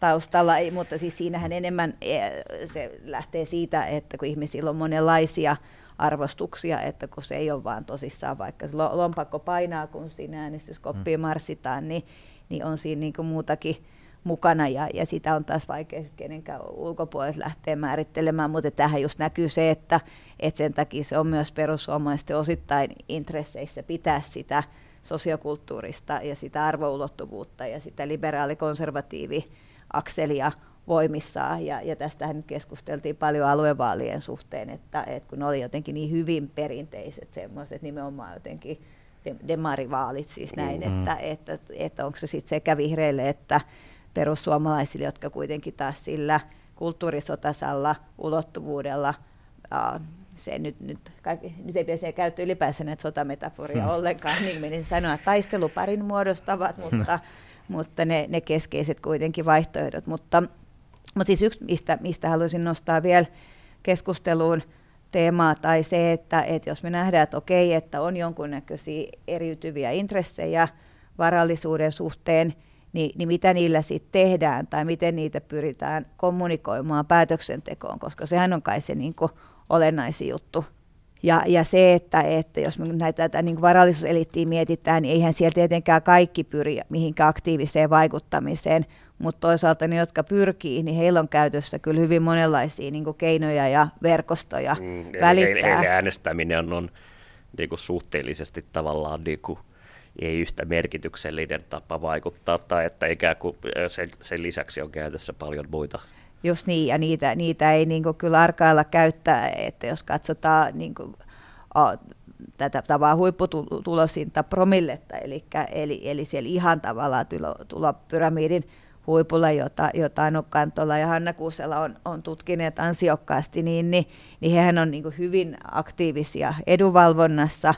taustalla, ei, mutta siis siinähän enemmän eh, se lähtee siitä, että kun ihmisillä on monenlaisia arvostuksia, että kun se ei ole vaan tosissaan, vaikka se lo- lompakko painaa, kun siinä äänestyskoppiin marssitaan, niin, niin on siinä niin kuin muutakin mukana ja, ja sitä on taas vaikea kenenkään ulkopuolella lähteä määrittelemään, mutta tähän just näkyy se, että, että sen takia se on myös perussuomalaisten osittain intresseissä pitää sitä sosiokulttuurista ja sitä arvoulottuvuutta ja sitä liberaali-konservatiivi-akselia voimissaan. Ja, ja tästähän nyt keskusteltiin paljon aluevaalien suhteen, että, että kun ne oli jotenkin niin hyvin perinteiset semmoiset nimenomaan jotenkin de- demarivaalit siis näin, mm. että, että, että onko se sitten sekä vihreille että perussuomalaisille, jotka kuitenkin taas sillä kulttuurisotasalla ulottuvuudella uh, se nyt, nyt, kaikki, nyt ei pitäisi käyttää ylipäänsä näitä sotametaforia hmm. ollenkaan, niin menisin sanoa, että taisteluparin muodostavat, mutta, mutta ne, ne keskeiset kuitenkin vaihtoehdot. Mutta, mutta siis yksi, mistä, mistä haluaisin nostaa vielä keskusteluun teemaa, tai se, että, että jos me nähdään, että okei, että on jonkunnäköisiä eriytyviä intressejä varallisuuden suhteen, niin, niin mitä niillä sitten tehdään, tai miten niitä pyritään kommunikoimaan päätöksentekoon, koska sehän on kai se niin kuin olennaisin juttu. Ja, ja se, että, että jos me näitä tätä niin varallisuuseliittiä mietitään, niin eihän siellä tietenkään kaikki pyri mihinkään aktiiviseen vaikuttamiseen, mutta toisaalta ne, jotka pyrkii, niin heillä on käytössä kyllä hyvin monenlaisia niin keinoja ja verkostoja mm, välittää. Eli äänestäminen on, on niin kuin suhteellisesti tavallaan niin kuin, ei yhtä merkityksellinen tapa vaikuttaa, tai että ikään kuin sen, sen lisäksi on käytössä paljon muita. Just niin, ja niitä, niitä ei niin kuin kyllä arkailla käyttää, että jos katsotaan niin kuin, oh, tätä tavalla huipputulosinta promilletta, eli, eli, eli siellä ihan tavallaan tulo, tulopyramidin huipulla, jota, jota Anu Kantola ja Hanna Kuusela on, on tutkineet ansiokkaasti, niin, niin, niin hehän on niin hyvin aktiivisia edunvalvonnassa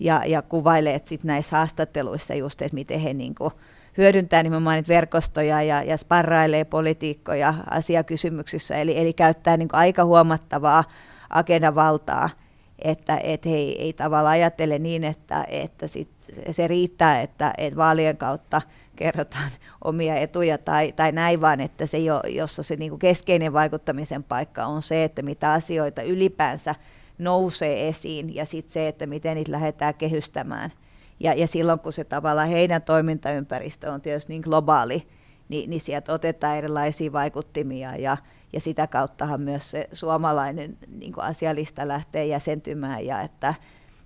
ja, ja kuvailee sit näissä haastatteluissa just, että miten he niin kuin, hyödyntää nimenomaan niitä verkostoja ja, ja sparrailee politiikkoja asiakysymyksissä, eli, eli käyttää niin aika huomattavaa agendavaltaa, että et he ei, ei tavallaan ajattele niin, että, että sit se riittää, että, että vaalien kautta kerrotaan omia etuja tai, tai näin, vaan että se, jo, jossa se niin keskeinen vaikuttamisen paikka on se, että mitä asioita ylipäänsä nousee esiin ja sitten se, että miten niitä lähdetään kehystämään – ja, ja silloin kun se tavallaan heidän toimintaympäristö on tietysti niin globaali, niin, niin sieltä otetaan erilaisia vaikuttimia ja, ja sitä kauttahan myös se suomalainen niin kuin asialista lähtee jäsentymään ja että,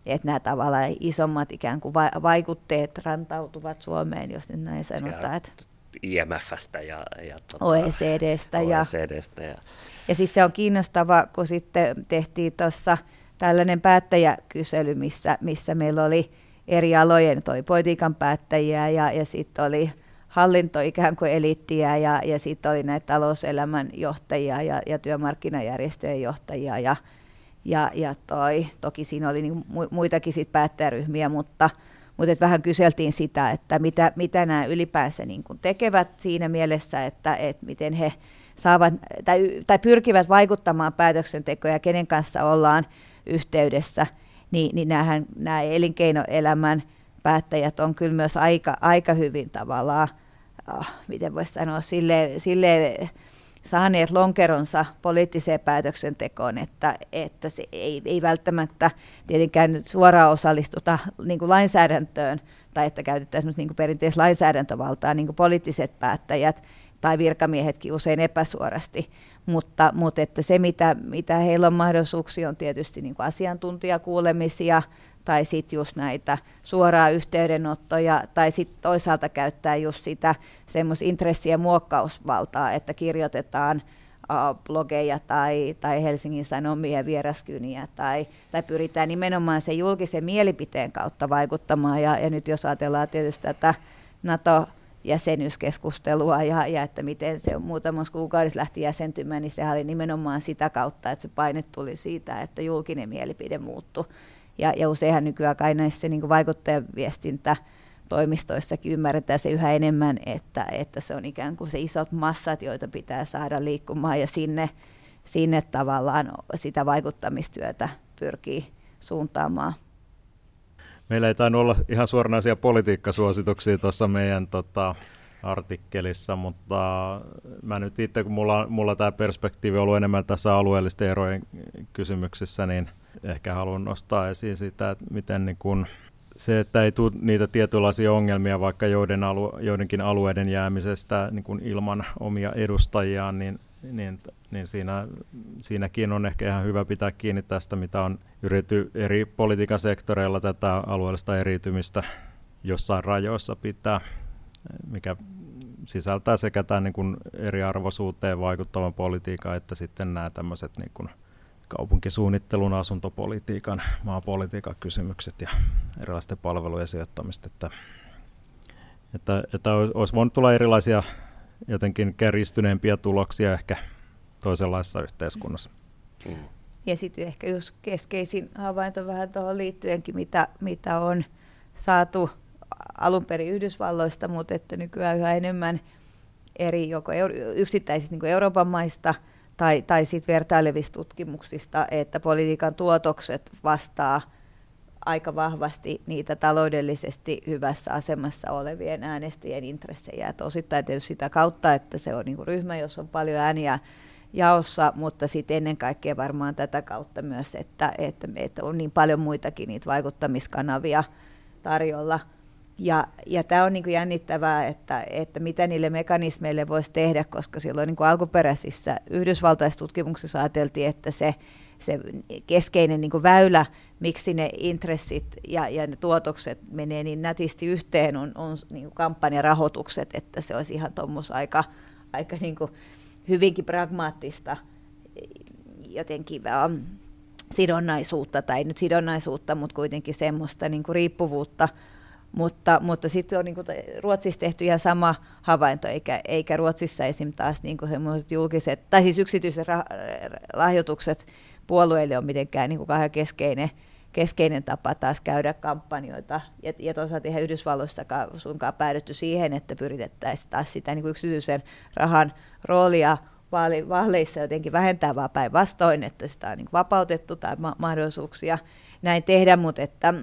että nämä tavallaan isommat ikään kuin vaikutteet rantautuvat Suomeen, jos nyt näin sanotaan. Että IMFstä ja, ja tuota, OECDstä. OECDstä ja, ja. Ja siis se on kiinnostava, kun sitten tehtiin tuossa tällainen päättäjäkysely, missä, missä meillä oli eri alojen toi politiikan päättäjiä ja, ja sitten oli hallinto ikään kuin eliittiä ja, ja sitten oli näitä talouselämän johtajia ja, ja työmarkkinajärjestöjen johtajia ja, ja, ja toi, toki siinä oli niinku muitakin sit päättäjäryhmiä, mutta, mutta et vähän kyseltiin sitä, että mitä, mitä nämä ylipäänsä niin tekevät siinä mielessä, että et miten he saavat tai, tai pyrkivät vaikuttamaan päätöksentekoon ja kenen kanssa ollaan yhteydessä – niin, niin näähän, nämä elinkeinoelämän päättäjät on kyllä myös aika, aika hyvin tavallaan, oh, miten voisi sanoa, sille, sille saaneet lonkeronsa poliittiseen päätöksentekoon, että, että se ei, ei välttämättä tietenkään nyt suoraan osallistuta niin kuin lainsäädäntöön, tai että käytettäisiin niin perinteistä lainsäädäntövaltaa, niin kuin poliittiset päättäjät tai virkamiehetkin usein epäsuorasti, mutta, mutta että se, mitä, mitä heillä on mahdollisuuksia, on tietysti niin kuin asiantuntijakuulemisia tai sitten just näitä suoraa yhteydenottoja, tai sitten toisaalta käyttää just sitä semmoista intressi- ja muokkausvaltaa, että kirjoitetaan blogeja tai, tai Helsingin Sanomia vieraskyniä, tai, tai pyritään nimenomaan sen julkisen mielipiteen kautta vaikuttamaan, ja, ja nyt jos ajatellaan tietysti tätä NATO- jäsenyyskeskustelua ja, ja että miten se muutamassa kuukaudessa lähti jäsentymään, niin sehän oli nimenomaan sitä kautta, että se paine tuli siitä, että julkinen mielipide muuttui. Ja, ja useinhan nykyään kai näissä niin vaikuttajaviestintä toimistoissakin ymmärretään se yhä enemmän, että, että se on ikään kuin se isot massat, joita pitää saada liikkumaan ja sinne, sinne tavallaan sitä vaikuttamistyötä pyrkii suuntaamaan. Meillä ei tainnut olla ihan suoranaisia politiikkasuosituksia tuossa meidän tota, artikkelissa, mutta mä nyt itse, kun mulla, mulla tämä perspektiivi on ollut enemmän tässä alueellisten erojen kysymyksissä, niin ehkä haluan nostaa esiin sitä, että miten niin kun se, että ei tule niitä tietynlaisia ongelmia vaikka joiden alu, joidenkin alueiden jäämisestä niin kun ilman omia edustajiaan, niin, niin, niin siinä, siinäkin on ehkä ihan hyvä pitää kiinni tästä, mitä on yritetty eri politiikan sektoreilla tätä alueellista eriytymistä jossain rajoissa pitää mikä sisältää sekä tämän niin kuin eriarvoisuuteen vaikuttavan politiikan että sitten nämä tämmöiset niin kuin kaupunkisuunnittelun, asuntopolitiikan, maapolitiikan kysymykset ja erilaisten palvelujen sijoittamista. Että, että, että olisi voinut tulla erilaisia jotenkin kärjistyneempiä tuloksia ehkä toisenlaisessa yhteiskunnassa. Mm. Ja sitten ehkä just keskeisin havainto vähän tuohon liittyenkin, mitä, mitä on saatu alun perin Yhdysvalloista, mutta että nykyään yhä enemmän eri joko yksittäisistä niin Euroopan maista tai, tai sitten vertailevista tutkimuksista, että politiikan tuotokset vastaa aika vahvasti niitä taloudellisesti hyvässä asemassa olevien äänestäjien intressejä. Että osittain tietysti sitä kautta, että se on niin ryhmä, jossa on paljon ääniä jaossa, mutta sitten ennen kaikkea varmaan tätä kautta myös, että, että, että on niin paljon muitakin niitä vaikuttamiskanavia tarjolla – ja, ja tämä on niin kuin jännittävää, että, että mitä niille mekanismeille voisi tehdä, koska silloin niin kuin alkuperäisissä yhdysvaltaisissa tutkimuksissa ajateltiin, että se, se keskeinen niin kuin väylä, miksi ne intressit ja, ja ne tuotokset menee niin nätisti yhteen, on, on niin kuin kampanjarahoitukset, että se olisi ihan tuommoista aika, aika niin kuin hyvinkin pragmaattista jotenkin um, sidonnaisuutta, tai nyt sidonnaisuutta, mutta kuitenkin semmoista niin kuin riippuvuutta mutta, mutta sitten on niin kuin, Ruotsissa tehty ihan sama havainto, eikä, eikä Ruotsissa esim. taas niin kuin julkiset, tai siis yksityiset rah- lahjoitukset puolueille on mitenkään niin kuin keskeinen, keskeinen tapa taas käydä kampanjoita. Ja, ja toisaalta ihan Yhdysvalloissakaan suinkaan päädytty siihen, että pyritettäisiin taas sitä niin kuin yksityisen rahan roolia vaali, vaaleissa jotenkin vähentää, vaan päinvastoin, että sitä on niin vapautettu tai ma- mahdollisuuksia näin tehdä, mutta että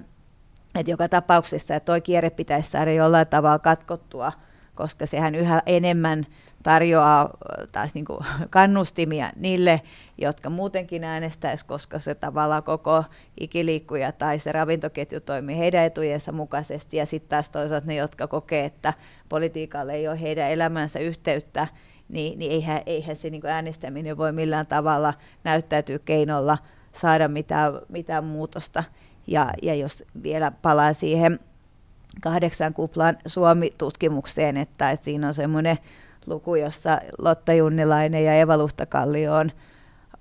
että joka tapauksessa tuo kierre pitäisi saada jollain tavalla katkottua, koska sehän yhä enemmän tarjoaa taas niin kuin kannustimia niille, jotka muutenkin äänestäisi, koska se tavallaan koko ikiliikkuja tai se ravintoketju toimii heidän etujensa mukaisesti. Ja sitten taas toisaalta ne, jotka kokee, että politiikalle ei ole heidän elämänsä yhteyttä, niin, niin eihän, eihän se niin kuin äänestäminen voi millään tavalla näyttäytyä keinolla saada mitään, mitään muutosta. Ja, ja jos vielä palaa siihen kahdeksan kuplan Suomi-tutkimukseen, että, että siinä on semmoinen luku, jossa Lotta Junnilainen ja Eva Luhtakallio on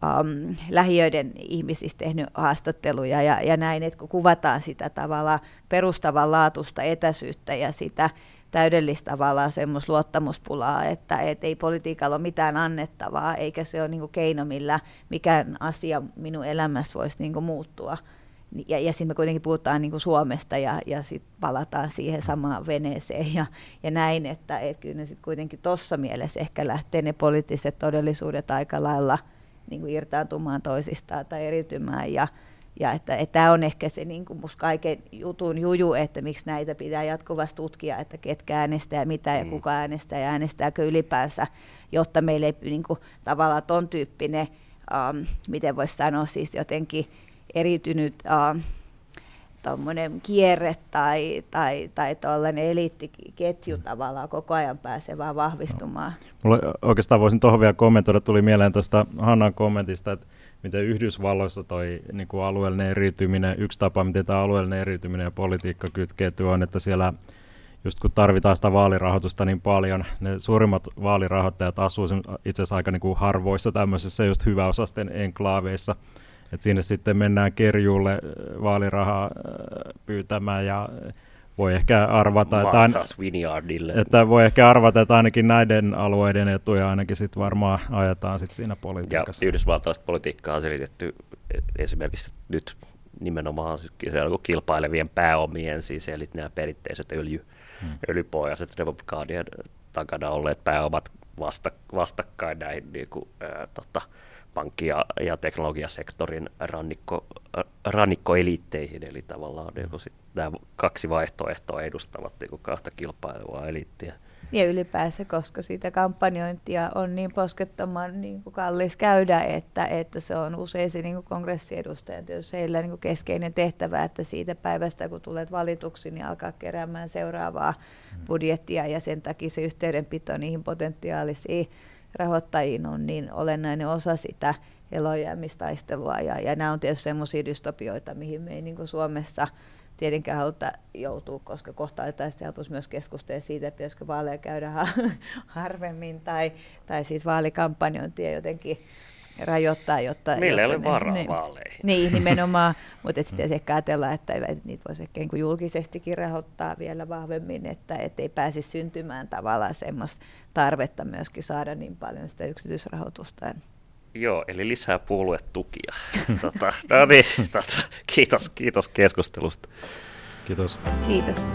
um, lähiöiden ihmisistä tehnyt haastatteluja ja, ja näin, että kun kuvataan sitä tavalla perustavanlaatuista etäisyyttä ja sitä täydellistä tavallaan semmoista luottamuspulaa, että et ei politiikalla ole mitään annettavaa, eikä se ole niinku keino, millä mikään asia minun elämässä voisi niinku muuttua ja, ja sitten me kuitenkin puhutaan niin kuin Suomesta ja, ja sitten palataan siihen samaan veneeseen ja, ja näin, että et kyllä ne sitten kuitenkin tuossa mielessä ehkä lähtee ne poliittiset todellisuudet aika lailla niin kuin irtaantumaan toisistaan tai eriytymään ja, ja että, että tämä on ehkä se niin kuin musta kaiken jutun juju, että miksi näitä pitää jatkuvasti tutkia, että ketkä äänestää ja mitä ja mm. kuka äänestää ja äänestääkö ylipäänsä, jotta meillä ei niin kuin, tavallaan ton tyyppinen, um, miten voisi sanoa siis jotenkin uh, tuommoinen kierre tai, tai, tai tuollainen eliittiketju tavallaan koko ajan pääsee vaan vahvistumaan. Mulla oikeastaan voisin tuohon vielä kommentoida, tuli mieleen tuosta Hannan kommentista, että miten Yhdysvalloissa toi niin kuin alueellinen eriytyminen, yksi tapa, miten tämä alueellinen eriytyminen ja politiikka kytkeytyy on, että siellä just kun tarvitaan sitä vaalirahoitusta niin paljon, ne suurimmat vaalirahoittajat asuu itse asiassa aika niin kuin harvoissa tämmöisissä just hyväosasten enklaaveissa, et sinne sitten mennään kerjuulle äh, vaalirahaa äh, pyytämään ja voi ehkä arvata, että, että voi ehkä arvata, että ainakin näiden alueiden etuja ainakin sit varmaan ajetaan sit siinä politiikassa. Ja yhdysvaltalaista politiikkaa on selitetty esimerkiksi nyt nimenomaan siis kilpailevien pääomien, siis eli nämä perinteiset öljy, hmm. öljypohjaiset republikaanien takana olleet pääomat vasta, vastakkain näihin niin kuin, ää, tota, pankki- ja, ja teknologiasektorin rannikko, rannikkoeliitteihin, eli tavallaan niin kuin sit nämä kaksi vaihtoehtoa edustavat niin kuin kahta kilpailevaa eliittiä. Ja ylipäänsä, koska sitä kampanjointia on niin poskettoman niin kuin kallis käydä, että, että se on usein se niin kuin kongressiedustajan heillä niin kuin keskeinen tehtävä, että siitä päivästä kun tulet valituksi, niin alkaa keräämään seuraavaa mm. budjettia ja sen takia se yhteydenpito niihin potentiaalisiin rahoittajiin on niin olennainen osa sitä elojäämistaistelua. Ja, ja nämä on tietysti sellaisia dystopioita, mihin me ei niin Suomessa – tietenkään haluta joutua, koska kohta alettaisiin helposti myös keskustella siitä, että pitäisikö vaaleja käydä harvemmin tai, tai siis vaalikampanjointia jotenkin rajoittaa, jotta... Meillä ei ole varaa niin, vaaleihin. Niin, nimenomaan, mutta et pitäisi ehkä ajatella, että, että niitä voisi ehkä niin julkisestikin rahoittaa vielä vahvemmin, että ei pääsi syntymään tavallaan semmoista tarvetta myöskin saada niin paljon sitä yksityisrahoitusta. Joo, eli lisää puoluetukia. tota, no niin, tota, kiitos, kiitos keskustelusta. Kiitos. Kiitos.